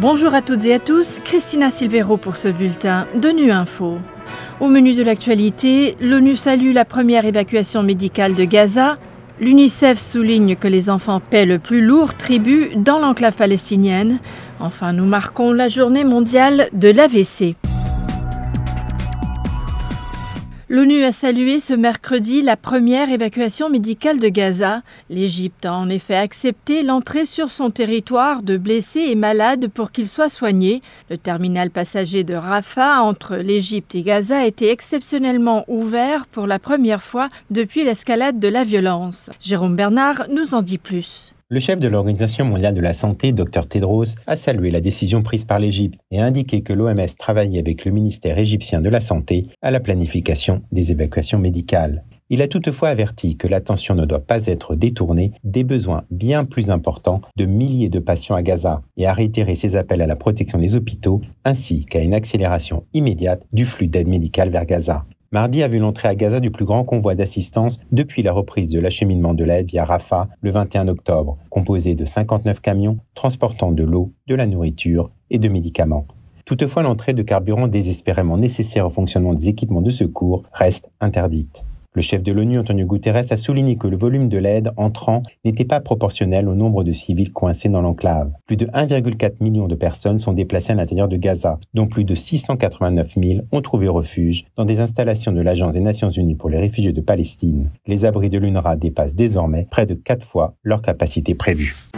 Bonjour à toutes et à tous, Christina Silvero pour ce bulletin de Nu Info. Au menu de l'actualité, l'ONU salue la première évacuation médicale de Gaza. L'UNICEF souligne que les enfants paient le plus lourd tribut dans l'enclave palestinienne. Enfin, nous marquons la journée mondiale de l'AVC. L'ONU a salué ce mercredi la première évacuation médicale de Gaza. L'Égypte a en effet accepté l'entrée sur son territoire de blessés et malades pour qu'ils soient soignés. Le terminal passager de Rafah entre l'Égypte et Gaza a été exceptionnellement ouvert pour la première fois depuis l'escalade de la violence. Jérôme Bernard nous en dit plus. Le chef de l'Organisation mondiale de la santé, Dr Tedros, a salué la décision prise par l'Égypte et a indiqué que l'OMS travaillait avec le ministère égyptien de la Santé à la planification des évacuations médicales. Il a toutefois averti que l'attention ne doit pas être détournée des besoins bien plus importants de milliers de patients à Gaza et a réitéré ses appels à la protection des hôpitaux ainsi qu'à une accélération immédiate du flux d'aide médicale vers Gaza. Mardi a vu l'entrée à Gaza du plus grand convoi d'assistance depuis la reprise de l'acheminement de l'aide via Rafah le 21 octobre, composé de 59 camions transportant de l'eau, de la nourriture et de médicaments. Toutefois, l'entrée de carburant désespérément nécessaire au fonctionnement des équipements de secours reste interdite. Le chef de l'ONU, Antonio Guterres, a souligné que le volume de l'aide entrant n'était pas proportionnel au nombre de civils coincés dans l'enclave. Plus de 1,4 million de personnes sont déplacées à l'intérieur de Gaza, dont plus de 689 000 ont trouvé refuge dans des installations de l'Agence des Nations Unies pour les réfugiés de Palestine. Les abris de l'UNRWA dépassent désormais près de 4 fois leur capacité prévue.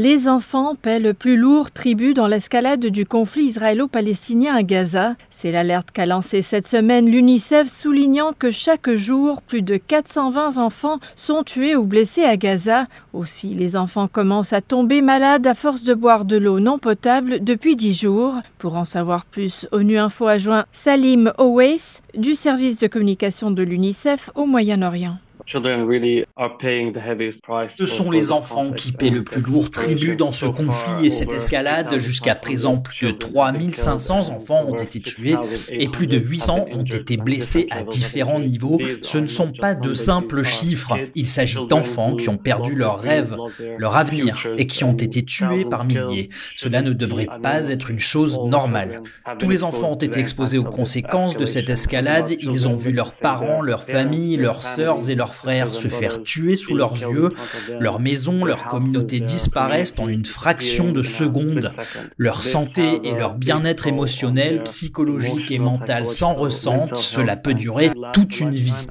Les enfants paient le plus lourd tribut dans l'escalade du conflit israélo-palestinien à Gaza. C'est l'alerte qu'a lancée cette semaine l'UNICEF, soulignant que chaque jour, plus de 420 enfants sont tués ou blessés à Gaza. Aussi, les enfants commencent à tomber malades à force de boire de l'eau non potable depuis 10 jours. Pour en savoir plus, ONU Info a joint Salim Owais du service de communication de l'UNICEF au Moyen-Orient. Ce sont les enfants qui paient le plus lourd tribut dans ce conflit et cette escalade. Jusqu'à présent, plus de 3500 enfants ont été tués et plus de 800 ont été blessés à différents niveaux. Ce ne sont pas de simples chiffres. Il s'agit d'enfants qui ont perdu leurs rêves, leur avenir et qui ont été tués par milliers. Cela ne devrait pas être une chose normale. Tous les enfants ont été exposés aux conséquences de cette escalade. Ils ont vu leurs parents, leurs familles, leurs sœurs et leurs frères se faire tuer sous leurs yeux, leur maison, leur communauté disparaissent en une fraction de seconde, leur santé et leur bien-être émotionnel, psychologique et mental s'en ressentent, cela peut durer toute une vie.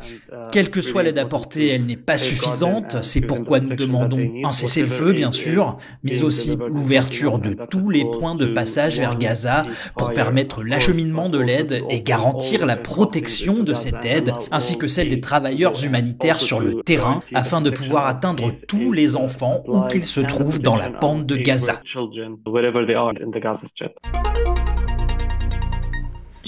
Quelle que soit l'aide apportée, elle n'est pas suffisante, c'est pourquoi nous demandons un cessez-le-feu bien sûr, mais aussi l'ouverture de tous les points de passage vers Gaza pour permettre l'acheminement de l'aide et garantir la protection de cette aide, ainsi que celle des travailleurs humanitaires sur le terrain afin de pouvoir atteindre tous les enfants où qu'ils se trouvent dans la bande de Gaza.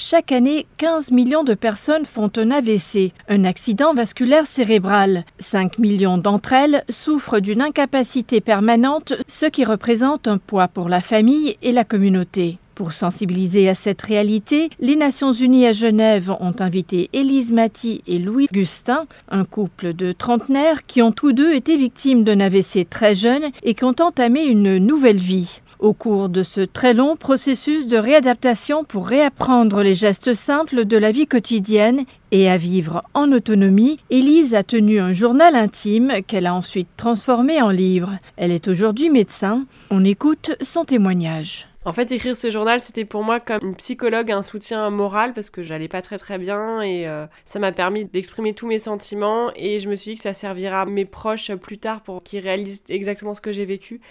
Chaque année, 15 millions de personnes font un AVC, un accident vasculaire cérébral. 5 millions d'entre elles souffrent d'une incapacité permanente, ce qui représente un poids pour la famille et la communauté. Pour sensibiliser à cette réalité, les Nations Unies à Genève ont invité Élise Maty et Louis Gustin, un couple de trentenaires qui ont tous deux été victimes d'un AVC très jeune et qui ont entamé une nouvelle vie. Au cours de ce très long processus de réadaptation pour réapprendre les gestes simples de la vie quotidienne et à vivre en autonomie, Élise a tenu un journal intime qu'elle a ensuite transformé en livre. Elle est aujourd'hui médecin. On écoute son témoignage. En fait, écrire ce journal, c'était pour moi comme une psychologue, un soutien moral parce que j'allais pas très très bien et euh, ça m'a permis d'exprimer tous mes sentiments et je me suis dit que ça servira à mes proches plus tard pour qu'ils réalisent exactement ce que j'ai vécu.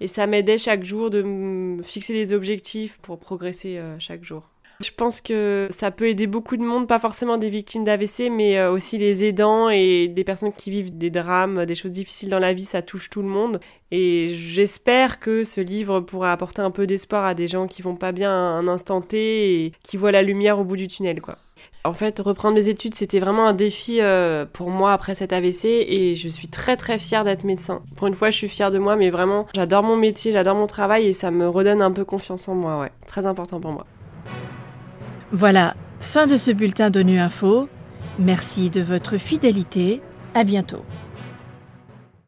Et ça m'aidait chaque jour de me fixer des objectifs pour progresser euh, chaque jour. Je pense que ça peut aider beaucoup de monde, pas forcément des victimes d'AVC, mais euh, aussi les aidants et des personnes qui vivent des drames, des choses difficiles dans la vie, ça touche tout le monde. Et j'espère que ce livre pourra apporter un peu d'espoir à des gens qui vont pas bien un instant T et qui voient la lumière au bout du tunnel, quoi. En fait, reprendre mes études, c'était vraiment un défi euh, pour moi après cet AVC et je suis très très fière d'être médecin. Pour une fois, je suis fière de moi, mais vraiment, j'adore mon métier, j'adore mon travail et ça me redonne un peu confiance en moi, ouais. Très important pour moi. Voilà, fin de ce bulletin d'ONU Info. Merci de votre fidélité. À bientôt.